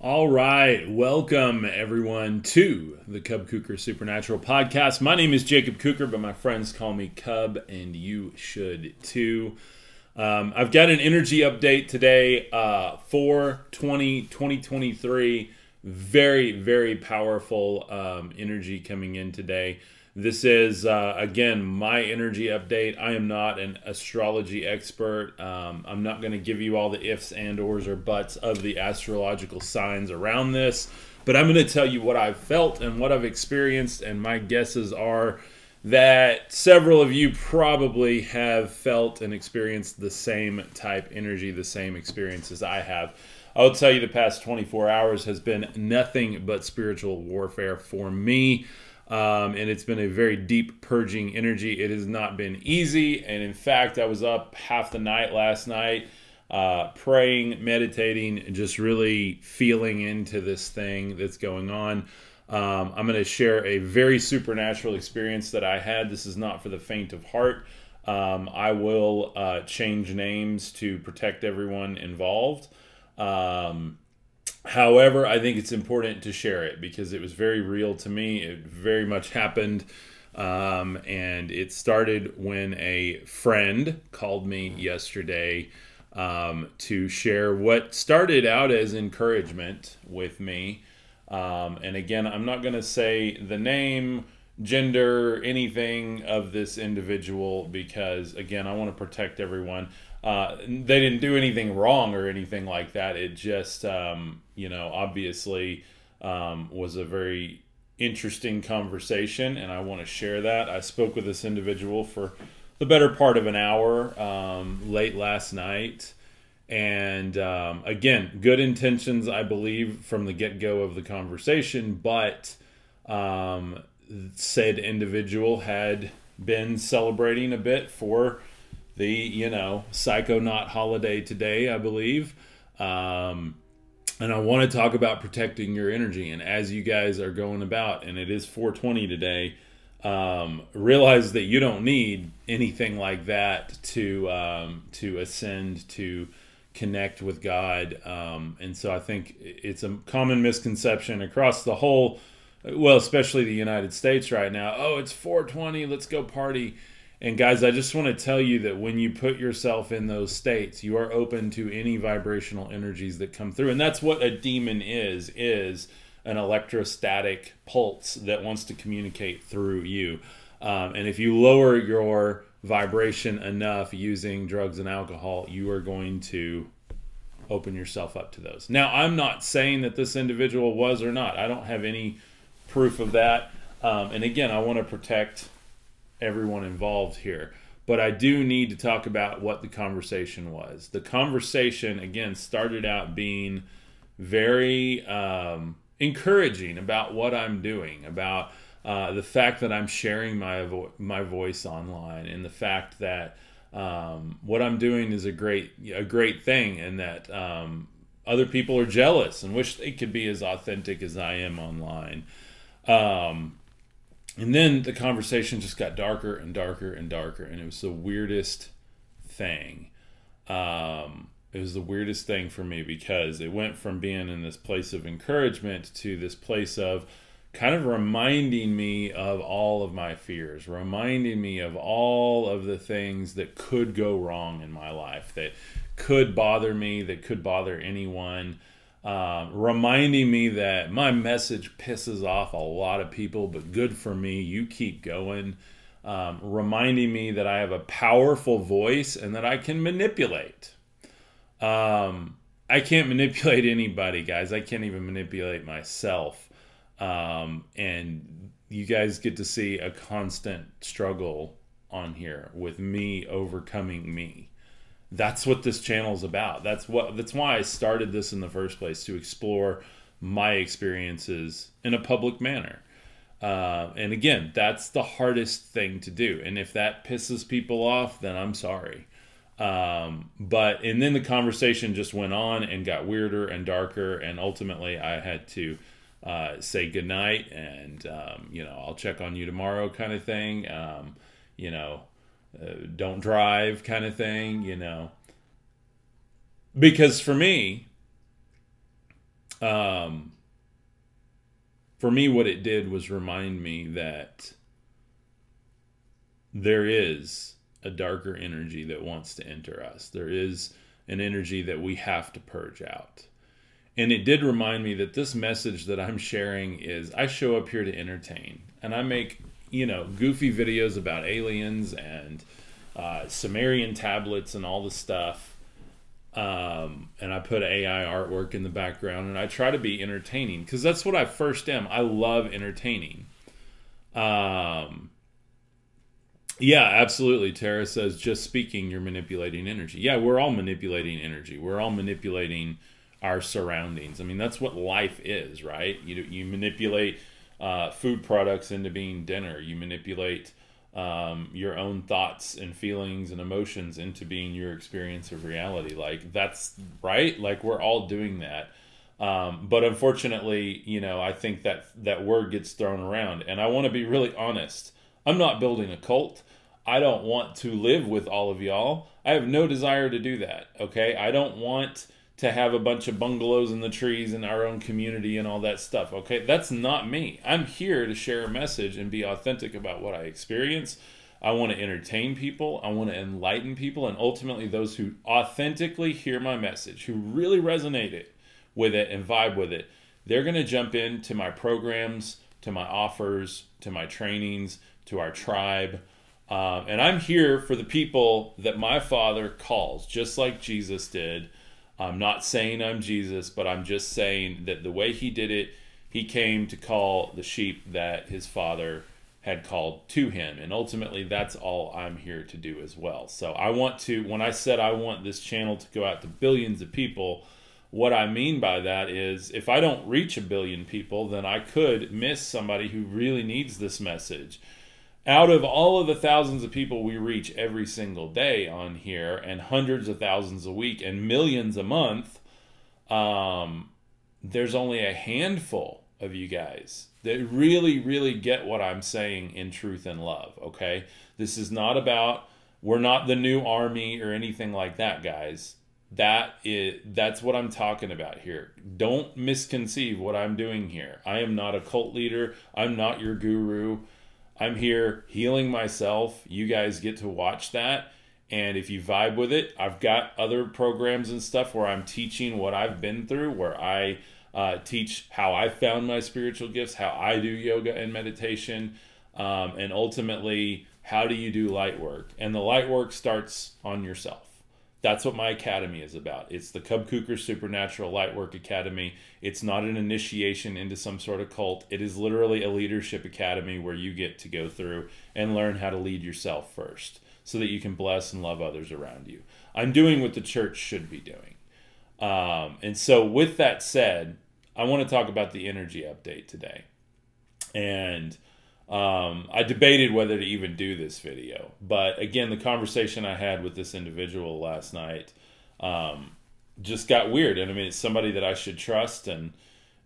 All right, welcome everyone to the Cub Kuker Supernatural podcast. My name is Jacob Kuker, but my friends call me Cub, and you should too. Um, I've got an energy update today uh, for 20, 2023. Very, very powerful um, energy coming in today. This is, uh, again, my energy update. I am not an astrology expert. Um, I'm not going to give you all the ifs and ors or buts of the astrological signs around this, but I'm going to tell you what I've felt and what I've experienced, and my guesses are that several of you probably have felt and experienced the same type energy, the same experiences I have. I'll tell you the past 24 hours has been nothing but spiritual warfare for me. Um, and it's been a very deep purging energy. It has not been easy. And in fact, I was up half the night last night uh, praying, meditating, just really feeling into this thing that's going on. Um, I'm going to share a very supernatural experience that I had. This is not for the faint of heart. Um, I will uh, change names to protect everyone involved. Um, However, I think it's important to share it because it was very real to me. It very much happened. Um, and it started when a friend called me yesterday um, to share what started out as encouragement with me. Um, and again, I'm not going to say the name, gender, anything of this individual because, again, I want to protect everyone. Uh, they didn't do anything wrong or anything like that. It just, um, you know, obviously um, was a very interesting conversation, and I want to share that. I spoke with this individual for the better part of an hour um, late last night. And um, again, good intentions, I believe, from the get go of the conversation, but um, said individual had been celebrating a bit for the you know Psychonaut holiday today, I believe. Um, and I want to talk about protecting your energy. And as you guys are going about, and it is 420 today, um, realize that you don't need anything like that to um, to ascend to connect with God. Um, and so I think it's a common misconception across the whole, well, especially the United States right now. Oh, it's 420, let's go party. And guys, I just want to tell you that when you put yourself in those states, you are open to any vibrational energies that come through. And that's what a demon is, is an electrostatic pulse that wants to communicate through you. Um, and if you lower your vibration enough using drugs and alcohol, you are going to open yourself up to those. Now, I'm not saying that this individual was or not. I don't have any proof of that. Um, and again, I want to protect everyone involved here. But I do need to talk about what the conversation was. The conversation, again, started out being very um, encouraging about what I'm doing, about uh, the fact that I'm sharing my vo- my voice online, and the fact that um, what I'm doing is a great a great thing, and that um, other people are jealous and wish they could be as authentic as I am online. Um, and then the conversation just got darker and darker and darker, and it was the weirdest thing. Um, it was the weirdest thing for me because it went from being in this place of encouragement to this place of kind of reminding me of all of my fears, reminding me of all of the things that could go wrong in my life, that could bother me, that could bother anyone. Um, reminding me that my message pisses off a lot of people, but good for me. You keep going. Um, reminding me that I have a powerful voice and that I can manipulate. Um, I can't manipulate anybody, guys. I can't even manipulate myself. Um, and you guys get to see a constant struggle on here with me overcoming me that's what this channel is about. That's what that's why I started this in the first place to explore my experiences in a public manner. Uh, and again, that's the hardest thing to do. And if that pisses people off, then I'm sorry. Um, but and then the conversation just went on and got weirder and darker, and ultimately I had to uh, say goodnight and um, you know I'll check on you tomorrow, kind of thing. Um, you know, uh, don't drive kind of thing, you know. Because for me, um, for me, what it did was remind me that there is a darker energy that wants to enter us. There is an energy that we have to purge out. And it did remind me that this message that I'm sharing is I show up here to entertain and I make, you know, goofy videos about aliens and uh, Sumerian tablets and all the stuff. Um, and I put AI artwork in the background and I try to be entertaining because that's what I first am. I love entertaining. Um, yeah, absolutely. Tara says, just speaking, you're manipulating energy. Yeah, we're all manipulating energy. We're all manipulating our surroundings. I mean, that's what life is, right? You you manipulate uh, food products into being dinner. You manipulate um, your own thoughts and feelings and emotions into being your experience of reality. Like that's right. Like we're all doing that. Um, but unfortunately, you know, I think that that word gets thrown around, and I want to be really honest. I'm not building a cult. I don't want to live with all of y'all. I have no desire to do that. Okay. I don't want to have a bunch of bungalows in the trees in our own community and all that stuff. Okay. That's not me. I'm here to share a message and be authentic about what I experience. I want to entertain people. I want to enlighten people. And ultimately, those who authentically hear my message, who really resonate it with it and vibe with it, they're going to jump into my programs, to my offers, to my trainings, to our tribe um, and I'm here for the people that my father calls, just like Jesus did. I'm not saying I'm Jesus, but I'm just saying that the way he did it, he came to call the sheep that his father had called to him. And ultimately, that's all I'm here to do as well. So I want to, when I said I want this channel to go out to billions of people, what I mean by that is if I don't reach a billion people, then I could miss somebody who really needs this message out of all of the thousands of people we reach every single day on here and hundreds of thousands a week and millions a month um, there's only a handful of you guys that really really get what i'm saying in truth and love okay? This is not about we're not the new army or anything like that guys. That is that's what i'm talking about here. Don't misconceive what i'm doing here. I am not a cult leader. I'm not your guru I'm here healing myself. You guys get to watch that. And if you vibe with it, I've got other programs and stuff where I'm teaching what I've been through, where I uh, teach how I found my spiritual gifts, how I do yoga and meditation, um, and ultimately, how do you do light work? And the light work starts on yourself. That's what my academy is about. It's the Cub Kuker Supernatural Lightwork Academy. It's not an initiation into some sort of cult. It is literally a leadership academy where you get to go through and learn how to lead yourself first so that you can bless and love others around you. I'm doing what the church should be doing. Um, and so, with that said, I want to talk about the energy update today. And um, I debated whether to even do this video, but again, the conversation I had with this individual last night um, just got weird. And I mean, it's somebody that I should trust and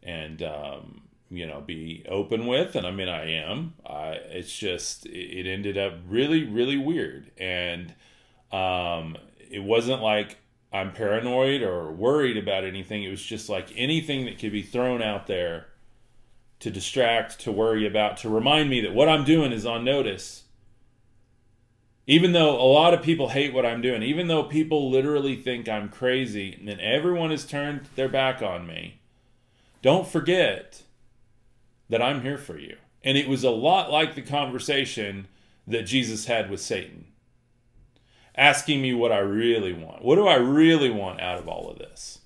and um, you know be open with, and I mean, I am. I, it's just it ended up really, really weird, and um, it wasn't like I'm paranoid or worried about anything. It was just like anything that could be thrown out there to distract, to worry about, to remind me that what I'm doing is on notice. Even though a lot of people hate what I'm doing, even though people literally think I'm crazy, and then everyone has turned their back on me, don't forget that I'm here for you. And it was a lot like the conversation that Jesus had with Satan, asking me what I really want. What do I really want out of all of this?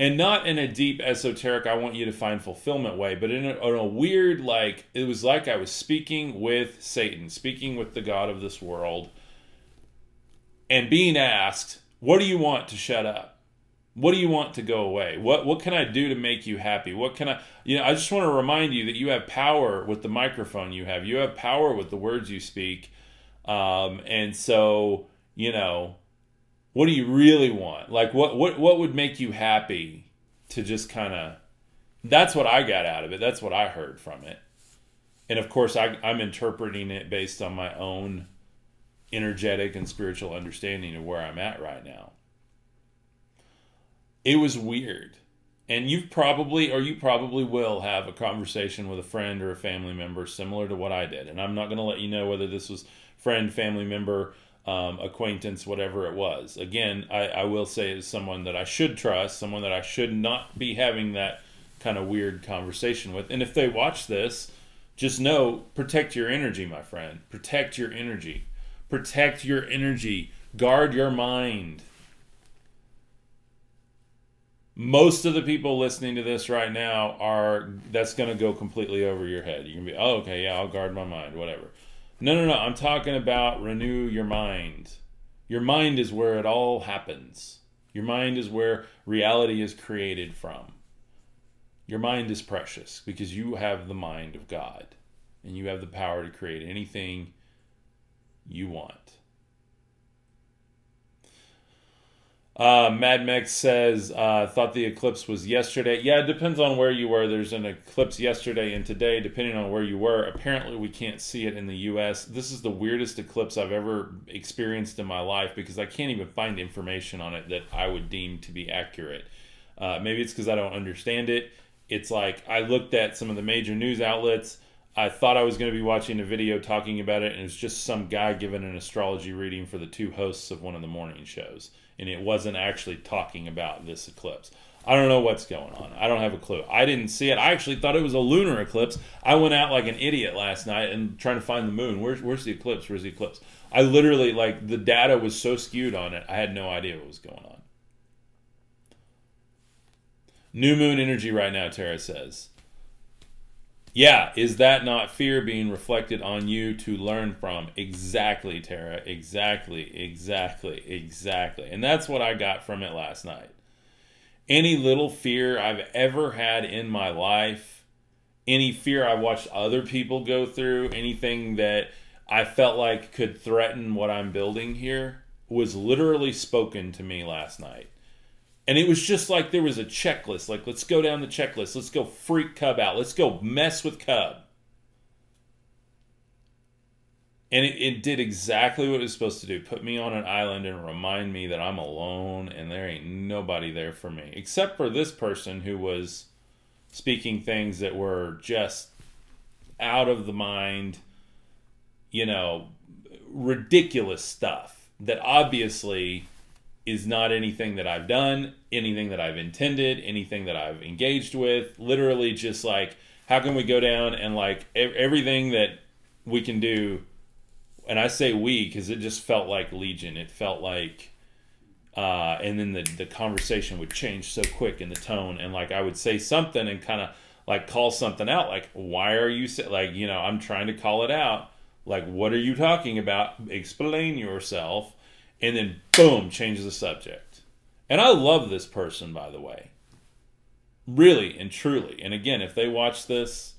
And not in a deep esoteric i want you to find fulfillment way but in a, in a, weird like it was like i was speaking with satan speaking with the god of this world and being asked what do you want to shut up? What do you want to go away? What what can i do to make you happy? What can i you know i just want to remind you that you have power with the microphone you have. You have power with the words you speak. Um, and so you know what do you really want? Like what what what would make you happy to just kind of that's what I got out of it. That's what I heard from it. And of course I I'm interpreting it based on my own energetic and spiritual understanding of where I'm at right now. It was weird. and you've probably or you probably will have a conversation with a friend or a family member similar to what I did. And I'm not going to let you know whether this was friend, family member, um, acquaintance, whatever it was. Again, I, I will say is someone that I should trust, someone that I should not be having that kind of weird conversation with. And if they watch this, just know protect your energy, my friend. Protect your energy. Protect your energy. Guard your mind most of the people listening to this right now are that's going to go completely over your head. You're going to be, oh, okay, yeah, I'll guard my mind, whatever. No, no, no. I'm talking about renew your mind. Your mind is where it all happens. Your mind is where reality is created from. Your mind is precious because you have the mind of God and you have the power to create anything you want. Uh, Mad Max says, uh, thought the eclipse was yesterday. Yeah, it depends on where you were. There's an eclipse yesterday and today, depending on where you were. Apparently, we can't see it in the U.S. This is the weirdest eclipse I've ever experienced in my life because I can't even find information on it that I would deem to be accurate. Uh, maybe it's because I don't understand it. It's like I looked at some of the major news outlets. I thought I was going to be watching a video talking about it, and it's just some guy giving an astrology reading for the two hosts of one of the morning shows and it wasn't actually talking about this eclipse. I don't know what's going on. I don't have a clue. I didn't see it. I actually thought it was a lunar eclipse. I went out like an idiot last night and trying to find the moon. Where's where's the eclipse? Where's the eclipse? I literally like the data was so skewed on it. I had no idea what was going on. New moon energy right now, Tara says. Yeah, is that not fear being reflected on you to learn from? Exactly, Tara. Exactly, exactly, exactly. And that's what I got from it last night. Any little fear I've ever had in my life, any fear I watched other people go through, anything that I felt like could threaten what I'm building here, was literally spoken to me last night. And it was just like there was a checklist. Like, let's go down the checklist. Let's go freak Cub out. Let's go mess with Cub. And it, it did exactly what it was supposed to do put me on an island and remind me that I'm alone and there ain't nobody there for me. Except for this person who was speaking things that were just out of the mind, you know, ridiculous stuff that obviously is not anything that I've done, anything that I've intended, anything that I've engaged with. Literally, just like, how can we go down and like everything that we can do? And I say we because it just felt like Legion. It felt like, uh, and then the, the conversation would change so quick in the tone. And like, I would say something and kind of like call something out. Like, why are you, say, like, you know, I'm trying to call it out. Like, what are you talking about? Explain yourself and then boom, changes the subject. And I love this person, by the way. Really and truly. And again, if they watch this,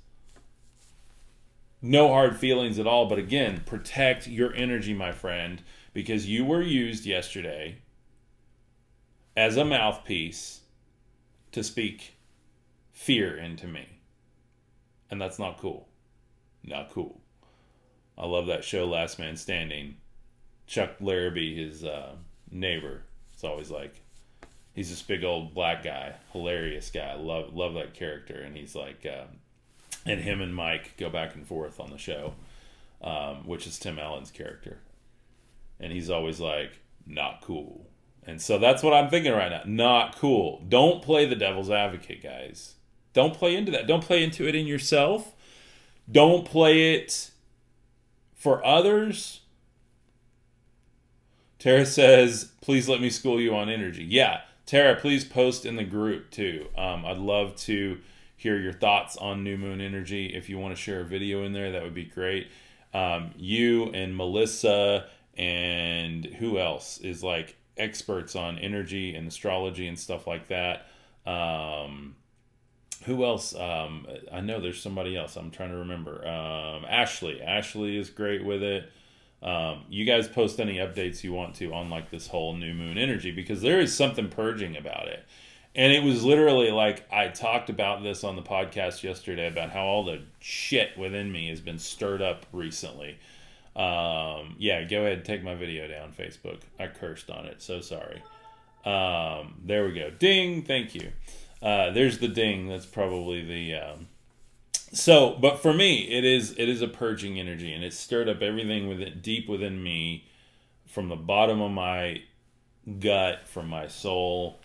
no hard feelings at all. But again, protect your energy, my friend, because you were used yesterday as a mouthpiece to speak fear into me. And that's not cool. Not cool. I love that show, Last Man Standing. Chuck Larabee, his uh, neighbor. It's always like he's this big old black guy, hilarious guy. Love love that character, and he's like, uh, and him and Mike go back and forth on the show, um, which is Tim Allen's character, and he's always like, not cool. And so that's what I'm thinking right now. Not cool. Don't play the devil's advocate, guys. Don't play into that. Don't play into it in yourself. Don't play it for others Tara says, please let me school you on energy. Yeah, Tara, please post in the group too. Um, I'd love to hear your thoughts on new moon energy. If you want to share a video in there, that would be great. Um, you and Melissa and who else is like experts on energy and astrology and stuff like that. Um, who else? Um, I know there's somebody else. I'm trying to remember. Um, Ashley. Ashley is great with it. Um, you guys post any updates you want to on like this whole new moon energy because there is something purging about it. And it was literally like I talked about this on the podcast yesterday about how all the shit within me has been stirred up recently. Um, yeah, go ahead and take my video down, Facebook. I cursed on it. So sorry. Um, there we go. Ding. Thank you. Uh, there's the ding. That's probably the. Um, so, but for me, it is it is a purging energy, and it stirred up everything with it deep within me, from the bottom of my gut, from my soul,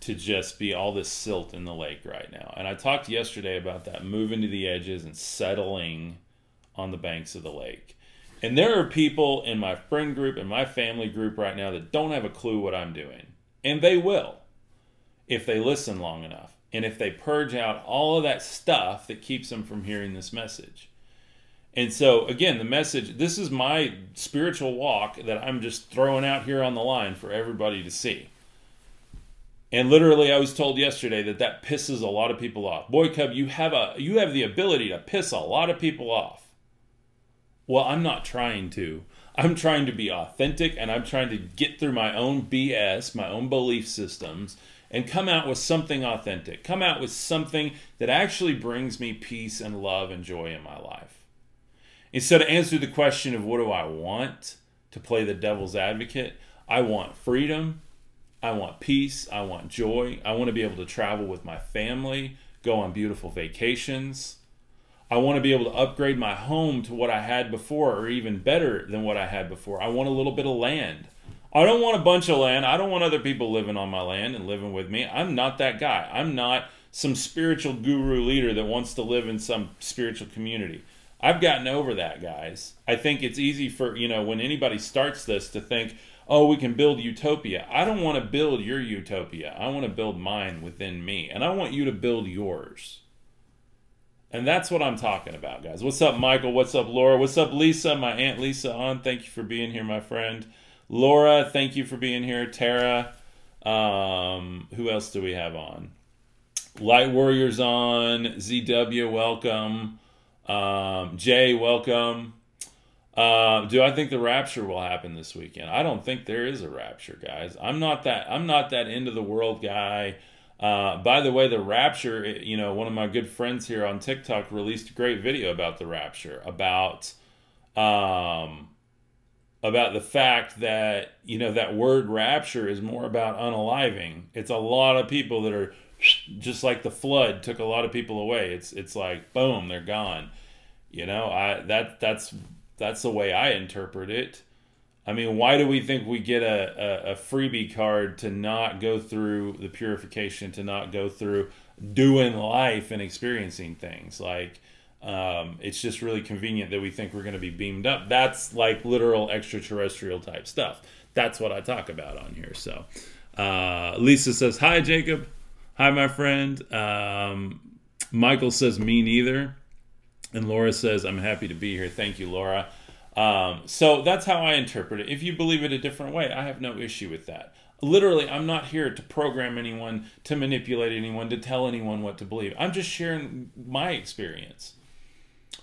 to just be all this silt in the lake right now. And I talked yesterday about that moving to the edges and settling on the banks of the lake. And there are people in my friend group and my family group right now that don't have a clue what I'm doing. And they will if they listen long enough and if they purge out all of that stuff that keeps them from hearing this message. And so, again, the message this is my spiritual walk that I'm just throwing out here on the line for everybody to see. And literally, I was told yesterday that that pisses a lot of people off. Boy, Cub, you have a you have the ability to piss a lot of people off. Well, I'm not trying to. I'm trying to be authentic, and I'm trying to get through my own BS, my own belief systems, and come out with something authentic. Come out with something that actually brings me peace and love and joy in my life. Instead of answer the question of what do I want to play the devil's advocate, I want freedom. I want peace. I want joy. I want to be able to travel with my family, go on beautiful vacations. I want to be able to upgrade my home to what I had before or even better than what I had before. I want a little bit of land. I don't want a bunch of land. I don't want other people living on my land and living with me. I'm not that guy. I'm not some spiritual guru leader that wants to live in some spiritual community. I've gotten over that, guys. I think it's easy for, you know, when anybody starts this to think, oh, we can build utopia. I don't want to build your utopia. I want to build mine within me. And I want you to build yours. And that's what I'm talking about, guys. What's up, Michael? What's up, Laura? What's up, Lisa? My Aunt Lisa on. Thank you for being here, my friend. Laura, thank you for being here. Tara, um, who else do we have on? Light Warriors on. ZW, welcome. Um, Jay, welcome. Uh, do I think the rapture will happen this weekend? I don't think there is a rapture, guys. I'm not that. I'm not that end of the world guy. Uh, by the way, the rapture. You know, one of my good friends here on TikTok released a great video about the rapture, about um, about the fact that you know that word rapture is more about unaliving. It's a lot of people that are just like the flood took a lot of people away. It's it's like boom, they're gone. You know, I that that's that's the way I interpret it. I mean, why do we think we get a, a, a freebie card to not go through the purification, to not go through doing life and experiencing things? Like, um, it's just really convenient that we think we're going to be beamed up. That's like literal extraterrestrial type stuff. That's what I talk about on here. So, uh, Lisa says, Hi, Jacob. Hi, my friend. Um, Michael says, Me neither. And Laura says, I'm happy to be here. Thank you, Laura. Um, so that's how I interpret it. If you believe it a different way, I have no issue with that. Literally, I'm not here to program anyone, to manipulate anyone, to tell anyone what to believe. I'm just sharing my experience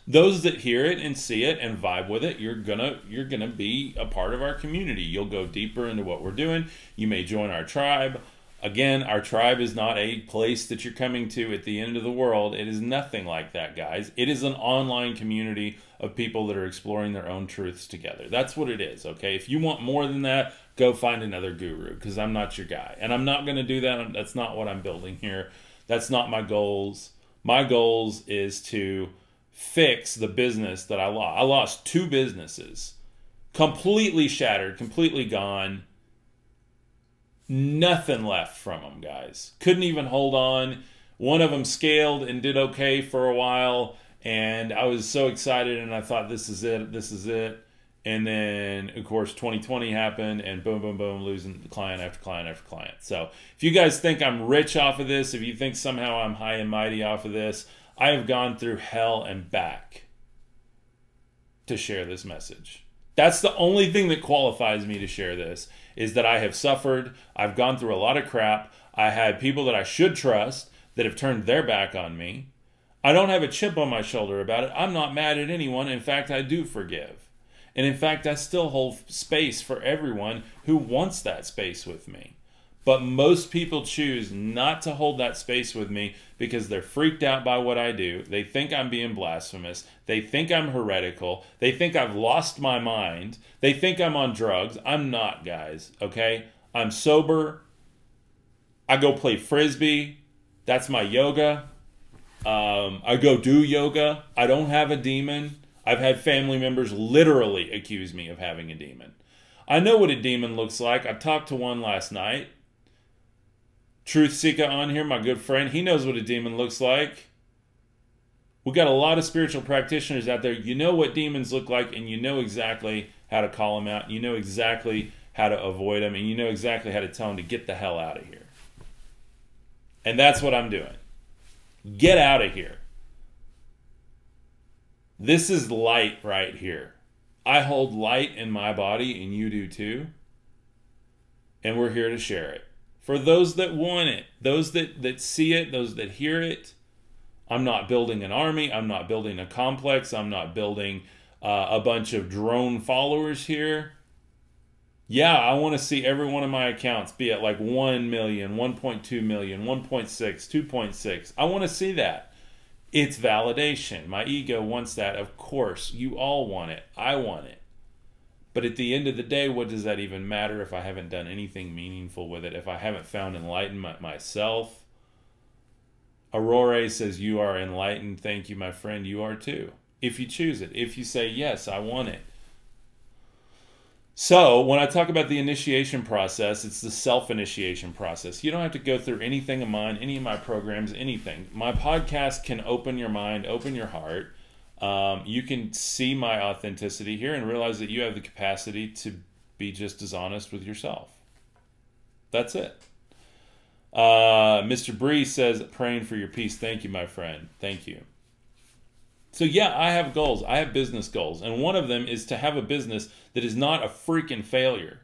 those that hear it and see it and vibe with it you're gonna you're gonna be a part of our community. You'll go deeper into what we're doing. You may join our tribe. Again our tribe is not a place that you're coming to at the end of the world. It is nothing like that guys. It is an online community of people that are exploring their own truths together. That's what it is okay? If you want more than that go find another guru because i'm not your guy. And i'm not to do that. That's not what i'm building here. That's not my goals. My goals is to fix the business that I lost. I lost two businesses, completely shattered, completely gone. Nothing left from them, guys. Couldn't even hold on. One of them scaled and did okay for a while, and I was so excited, and I thought, this is it, this is it. And then, of course, 2020 happened, and boom, boom, boom, losing client after client after client. So, if you guys think I'm rich off of this, if you think somehow I'm high and mighty off of this, I have gone through hell and back to share this message. That's the only thing that qualifies me to share this is that I have suffered. I've gone through a lot of crap. I had people that I should trust that have turned their back on me. I don't have a chip on my shoulder about it. I'm not mad at anyone. In fact, I do forgive. And in fact, I still hold space for everyone who wants that space with me. But most people choose not to hold that space with me because they're freaked out by what I do. They think I'm being blasphemous. They think I'm heretical. They think I've lost my mind. They think I'm on drugs. I'm not, guys, okay? I'm sober. I go play frisbee. That's my yoga. Um, I go do yoga. I don't have a demon. I've had family members literally accuse me of having a demon. I know what a demon looks like. I talked to one last night. Truth Seeker on here, my good friend, he knows what a demon looks like. We got a lot of spiritual practitioners out there. You know what demons look like, and you know exactly how to call them out. You know exactly how to avoid them, and you know exactly how to tell them to get the hell out of here. And that's what I'm doing. Get out of here. This is light right here. I hold light in my body, and you do too. And we're here to share it. For those that want it, those that, that see it, those that hear it, I'm not building an army. I'm not building a complex. I'm not building uh, a bunch of drone followers here. Yeah, I want to see every one of my accounts be at like 1 million, 1.2 million, 1.6, 2.6. I want to see that. It's validation. My ego wants that. Of course, you all want it. I want it. But at the end of the day, what does that even matter if I haven't done anything meaningful with it? If I haven't found enlightenment myself? Aurora says, You are enlightened. Thank you, my friend. You are too. If you choose it, if you say, Yes, I want it. So, when I talk about the initiation process, it's the self initiation process. You don't have to go through anything of mine, any of my programs, anything. My podcast can open your mind, open your heart. Um, you can see my authenticity here and realize that you have the capacity to be just as honest with yourself. That's it. Uh, Mr. Bree says, praying for your peace. Thank you, my friend. Thank you. So, yeah, I have goals. I have business goals. And one of them is to have a business that is not a freaking failure,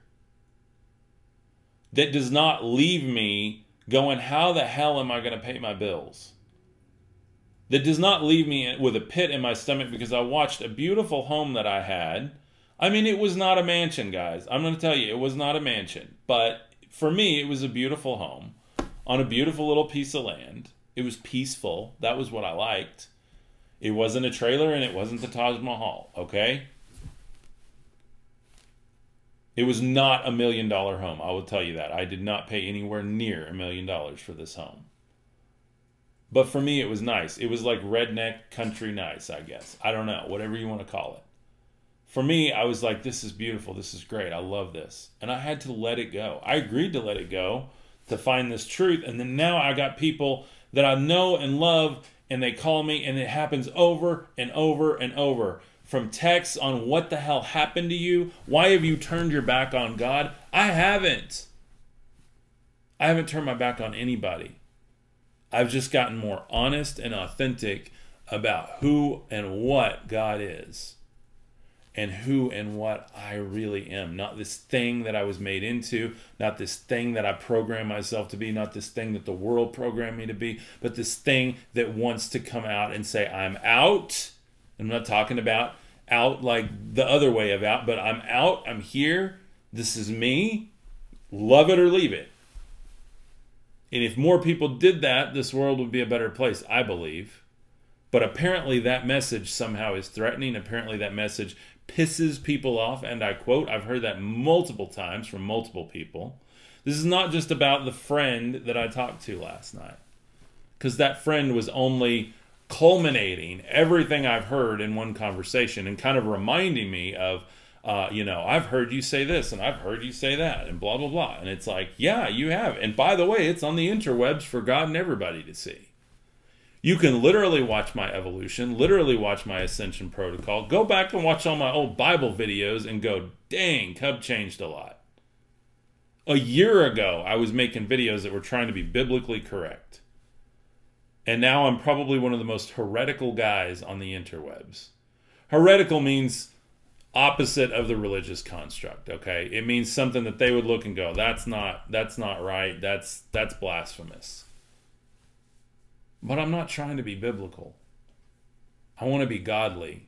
that does not leave me going, How the hell am I going to pay my bills? That does not leave me with a pit in my stomach because I watched a beautiful home that I had. I mean, it was not a mansion, guys. I'm going to tell you, it was not a mansion. But for me, it was a beautiful home on a beautiful little piece of land. It was peaceful. That was what I liked. It wasn't a trailer and it wasn't the Taj Mahal, okay? It was not a million dollar home, I will tell you that. I did not pay anywhere near a million dollars for this home. But for me, it was nice. It was like redneck country nice, I guess. I don't know, whatever you want to call it. For me, I was like, this is beautiful. This is great. I love this. And I had to let it go. I agreed to let it go to find this truth. And then now I got people that I know and love and they call me and it happens over and over and over from texts on what the hell happened to you why have you turned your back on god i haven't i haven't turned my back on anybody i've just gotten more honest and authentic about who and what god is and who and what I really am. Not this thing that I was made into, not this thing that I programmed myself to be, not this thing that the world programmed me to be, but this thing that wants to come out and say, I'm out. I'm not talking about out like the other way of out, but I'm out. I'm here. This is me. Love it or leave it. And if more people did that, this world would be a better place, I believe. But apparently, that message somehow is threatening. Apparently, that message pisses people off. And I quote, I've heard that multiple times from multiple people. This is not just about the friend that I talked to last night, because that friend was only culminating everything I've heard in one conversation and kind of reminding me of, uh, you know, I've heard you say this and I've heard you say that and blah, blah, blah. And it's like, yeah, you have. And by the way, it's on the interwebs for God and everybody to see. You can literally watch my evolution, literally watch my ascension protocol. Go back and watch all my old Bible videos and go, dang, Cub changed a lot. A year ago, I was making videos that were trying to be biblically correct. And now I'm probably one of the most heretical guys on the interwebs. Heretical means opposite of the religious construct, okay? It means something that they would look and go, that's not that's not right. That's that's blasphemous. But I'm not trying to be biblical. I want to be godly.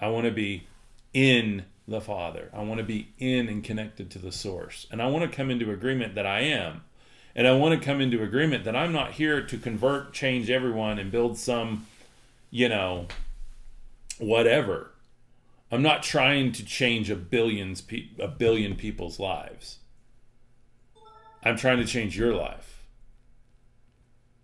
I want to be in the Father. I want to be in and connected to the source. And I want to come into agreement that I am. And I want to come into agreement that I'm not here to convert, change everyone, and build some, you know, whatever. I'm not trying to change a billions a billion people's lives. I'm trying to change your life.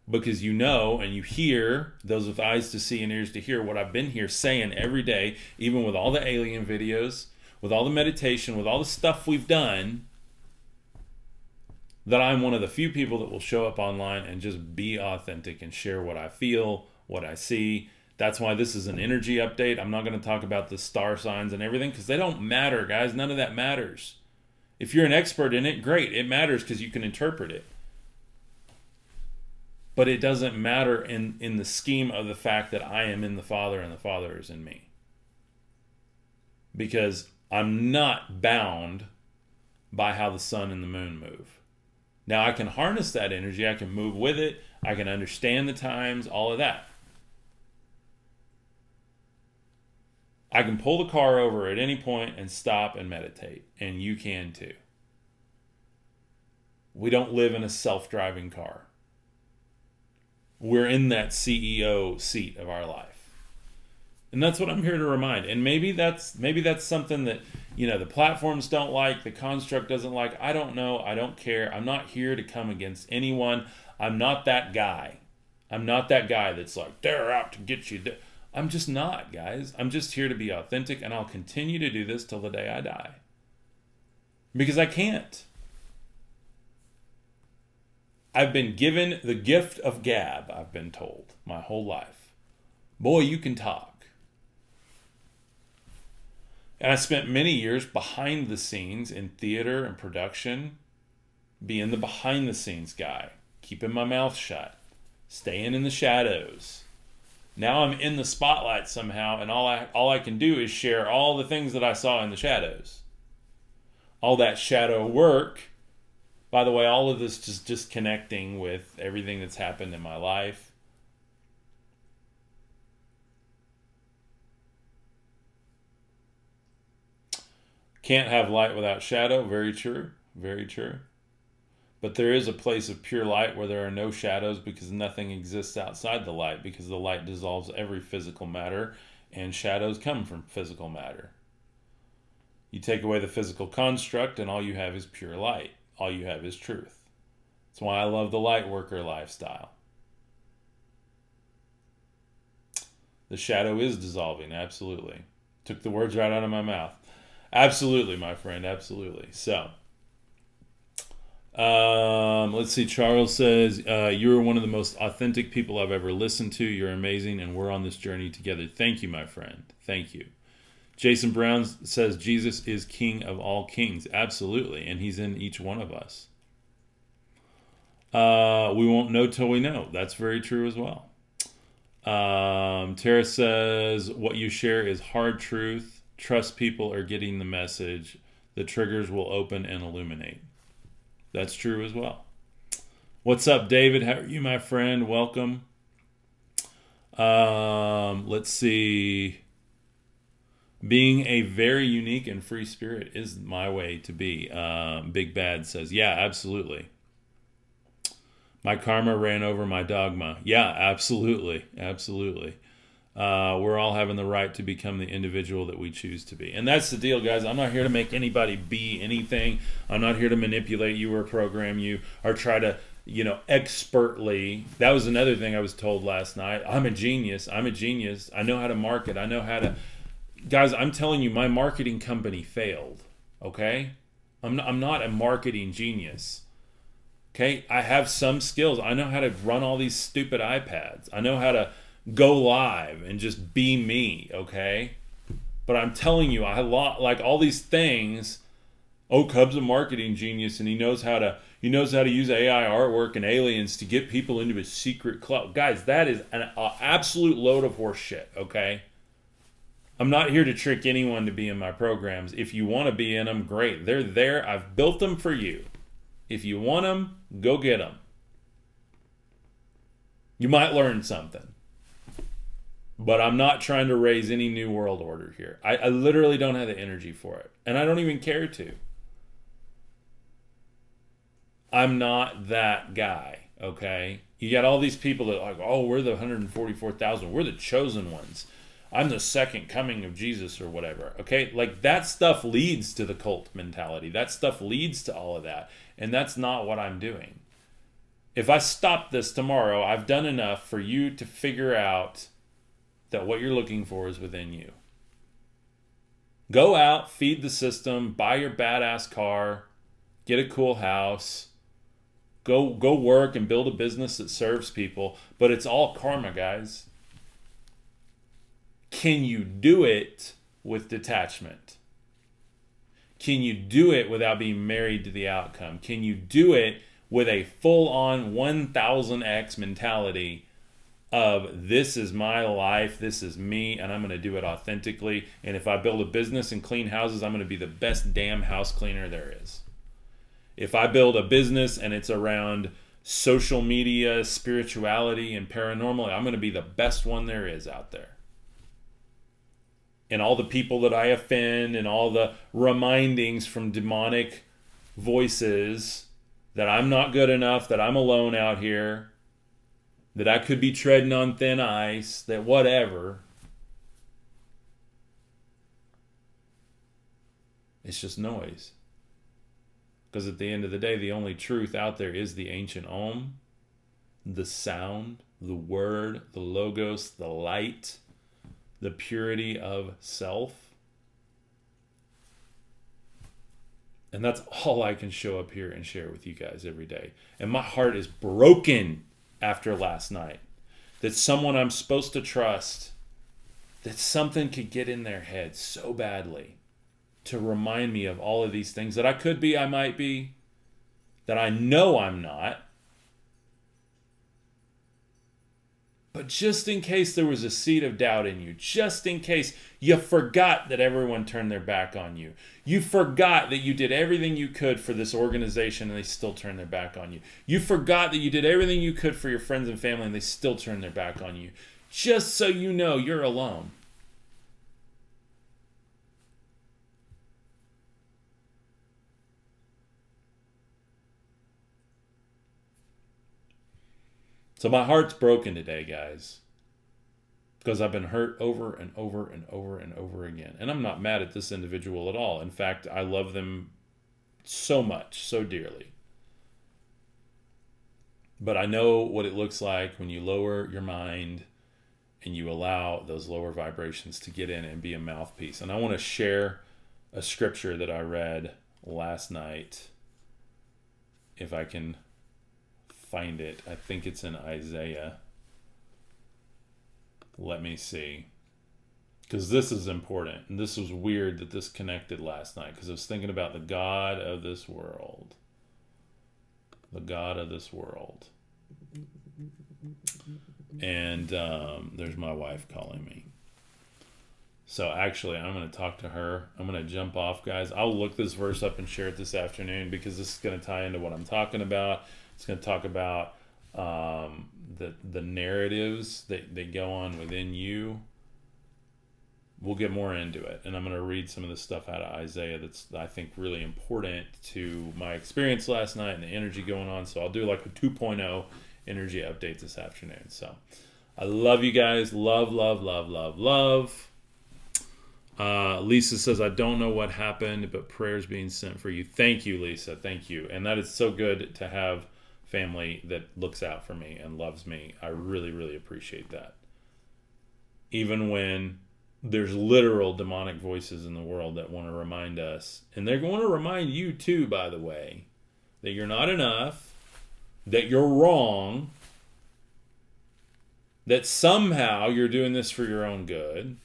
because you know and you hear those with eyes to see and ears to hear what I've been here saying every day, even with all the alien videos, with all the meditation, with all the stuff we've done, that I'm one of the few people that will show up online and just be authentic and share what I feel, what I see. That's why this is an energy update. I'm not going to talk about the star signs and everything because they don't matter, guys. None of that matters. If you're an expert in it, great. It matters because you can interpret it but it doesn't matter in in the scheme of the fact that I am in the Father and the Father is in me. Because I'm not bound by how the sun and the moon move. Now I can harness that energy, I can move with it, I can understand the times, all of that. I can pull the car over at any point and stop and meditate, and you can too. We don't live in a self driving car we're in that CEO seat of our life. And that's what I'm here to remind. And maybe that's maybe that's something that, you know, the platforms don't like, the construct doesn't like. I don't know. I don't care. I'm not here to come against anyone. I'm not that guy. I'm not that guy that's like, they're out to get you. I'm just not, guys. I'm just here to be authentic and I'll continue to do this till the day I die. Because I can't. I've been given the gift of gab, I've been told my whole life. Boy, you can talk. And I spent many years behind the scenes in theater and production, being the behind the scenes guy, keeping my mouth shut, staying in the shadows. Now I'm in the spotlight somehow, and all I all I can do is share all the things that I saw in the shadows. All that shadow work by the way, all of this just disconnecting with everything that's happened in my life. Can't have light without shadow. Very true. Very true. But there is a place of pure light where there are no shadows because nothing exists outside the light because the light dissolves every physical matter and shadows come from physical matter. You take away the physical construct and all you have is pure light all you have is truth. That's why I love the light worker lifestyle. The shadow is dissolving, absolutely. Took the words right out of my mouth. Absolutely, my friend, absolutely. So, um, let's see. Charles says, uh, You're one of the most authentic people I've ever listened to. You're amazing, and we're on this journey together. Thank you, my friend. Thank you. Jason Brown says Jesus is King of all kings. Absolutely. And he's in each one of us. Uh, we won't know till we know. That's very true as well. Um, Tara says, What you share is hard truth. Trust people are getting the message. The triggers will open and illuminate. That's true as well. What's up, David? How are you, my friend? Welcome. Um, let's see. Being a very unique and free spirit is my way to be. Uh, Big Bad says, Yeah, absolutely. My karma ran over my dogma. Yeah, absolutely. Absolutely. Uh, we're all having the right to become the individual that we choose to be. And that's the deal, guys. I'm not here to make anybody be anything. I'm not here to manipulate you or program you or try to, you know, expertly. That was another thing I was told last night. I'm a genius. I'm a genius. I know how to market. I know how to guys, I'm telling you, my marketing company failed. Okay, I'm not, I'm not a marketing genius. Okay, I have some skills. I know how to run all these stupid iPads. I know how to go live and just be me. Okay, but I'm telling you, I lot like all these things. Oh, Cub's a marketing genius, and he knows how to he knows how to use AI artwork and aliens to get people into his secret club. Guys, that is an absolute load of horse shit. Okay I'm not here to trick anyone to be in my programs. If you want to be in them, great. They're there. I've built them for you. If you want them, go get them. You might learn something. But I'm not trying to raise any new world order here. I, I literally don't have the energy for it. And I don't even care to. I'm not that guy, okay? You got all these people that like, oh, we're the 144,000. We're the chosen ones. I'm the second coming of Jesus or whatever. Okay? Like that stuff leads to the cult mentality. That stuff leads to all of that. And that's not what I'm doing. If I stop this tomorrow, I've done enough for you to figure out that what you're looking for is within you. Go out, feed the system, buy your badass car, get a cool house, go go work and build a business that serves people, but it's all karma, guys. Can you do it with detachment? Can you do it without being married to the outcome? Can you do it with a full on 1000x mentality of this is my life, this is me, and I'm going to do it authentically. And if I build a business and clean houses, I'm going to be the best damn house cleaner there is. If I build a business and it's around social media, spirituality, and paranormal, I'm going to be the best one there is out there. And all the people that I offend and all the remindings from demonic voices that I'm not good enough, that I'm alone out here, that I could be treading on thin ice, that whatever. It's just noise. Because at the end of the day, the only truth out there is the ancient Om, the sound, the word, the logos, the light, the purity of self. And that's all I can show up here and share with you guys every day. And my heart is broken after last night that someone I'm supposed to trust, that something could get in their head so badly to remind me of all of these things that I could be, I might be, that I know I'm not. But just in case there was a seed of doubt in you, just in case you forgot that everyone turned their back on you, you forgot that you did everything you could for this organization and they still turned their back on you, you forgot that you did everything you could for your friends and family and they still turned their back on you, just so you know you're alone. So my heart's broken today, guys. Because I've been hurt over and over and over and over again. And I'm not mad at this individual at all. In fact, I love them so much, so dearly. But I know what it looks like when you lower your mind and you allow those lower vibrations to get in and be a mouthpiece. And I want to share a scripture that I read last night, if I can find it. I think it's in Isaiah. Let me see. Because this is important. And this was weird that this connected last night because I was thinking about the God of this world. The God of this world. And um, there's my wife calling me. So actually, I'm going to talk to her. I'm going to jump off, guys. I'll look this verse up and share it this afternoon because this is going to tie into what I'm talking about. It's going to talk about um, the the narratives that, that go on within you. We'll get more into it, and I'm going to read some of the stuff out of Isaiah that's I think really important to my experience last night and the energy going on. So I'll do like a 2.0 energy update this afternoon. So I love you guys. Love, love, love, love, love. Uh, Lisa says, I don't know what happened, but prayers being sent for you. Thank you, Lisa. Thank you. And that is so good to have family that looks out for me and loves me. I really, really appreciate that. Even when there's literal demonic voices in the world that want to remind us, and they're going to remind you too, by the way, that you're not enough, that you're wrong, that somehow you're doing this for your own good.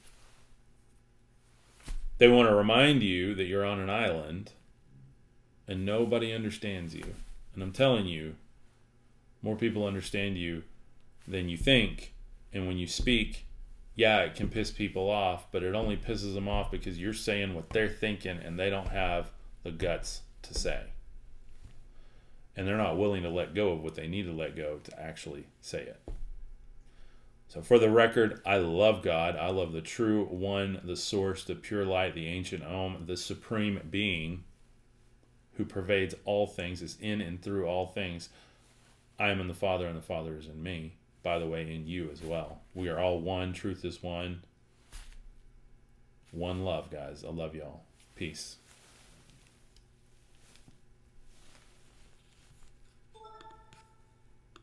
They want to remind you that you're on an island and nobody understands you. And I'm telling you, more people understand you than you think. And when you speak, yeah, it can piss people off, but it only pisses them off because you're saying what they're thinking and they don't have the guts to say. And they're not willing to let go of what they need to let go to actually say it. So, for the record, I love God. I love the true one, the source, the pure light, the ancient Om, the supreme being who pervades all things, is in and through all things. I am in the Father, and the Father is in me. By the way, in you as well. We are all one. Truth is one. One love, guys. I love y'all. Peace.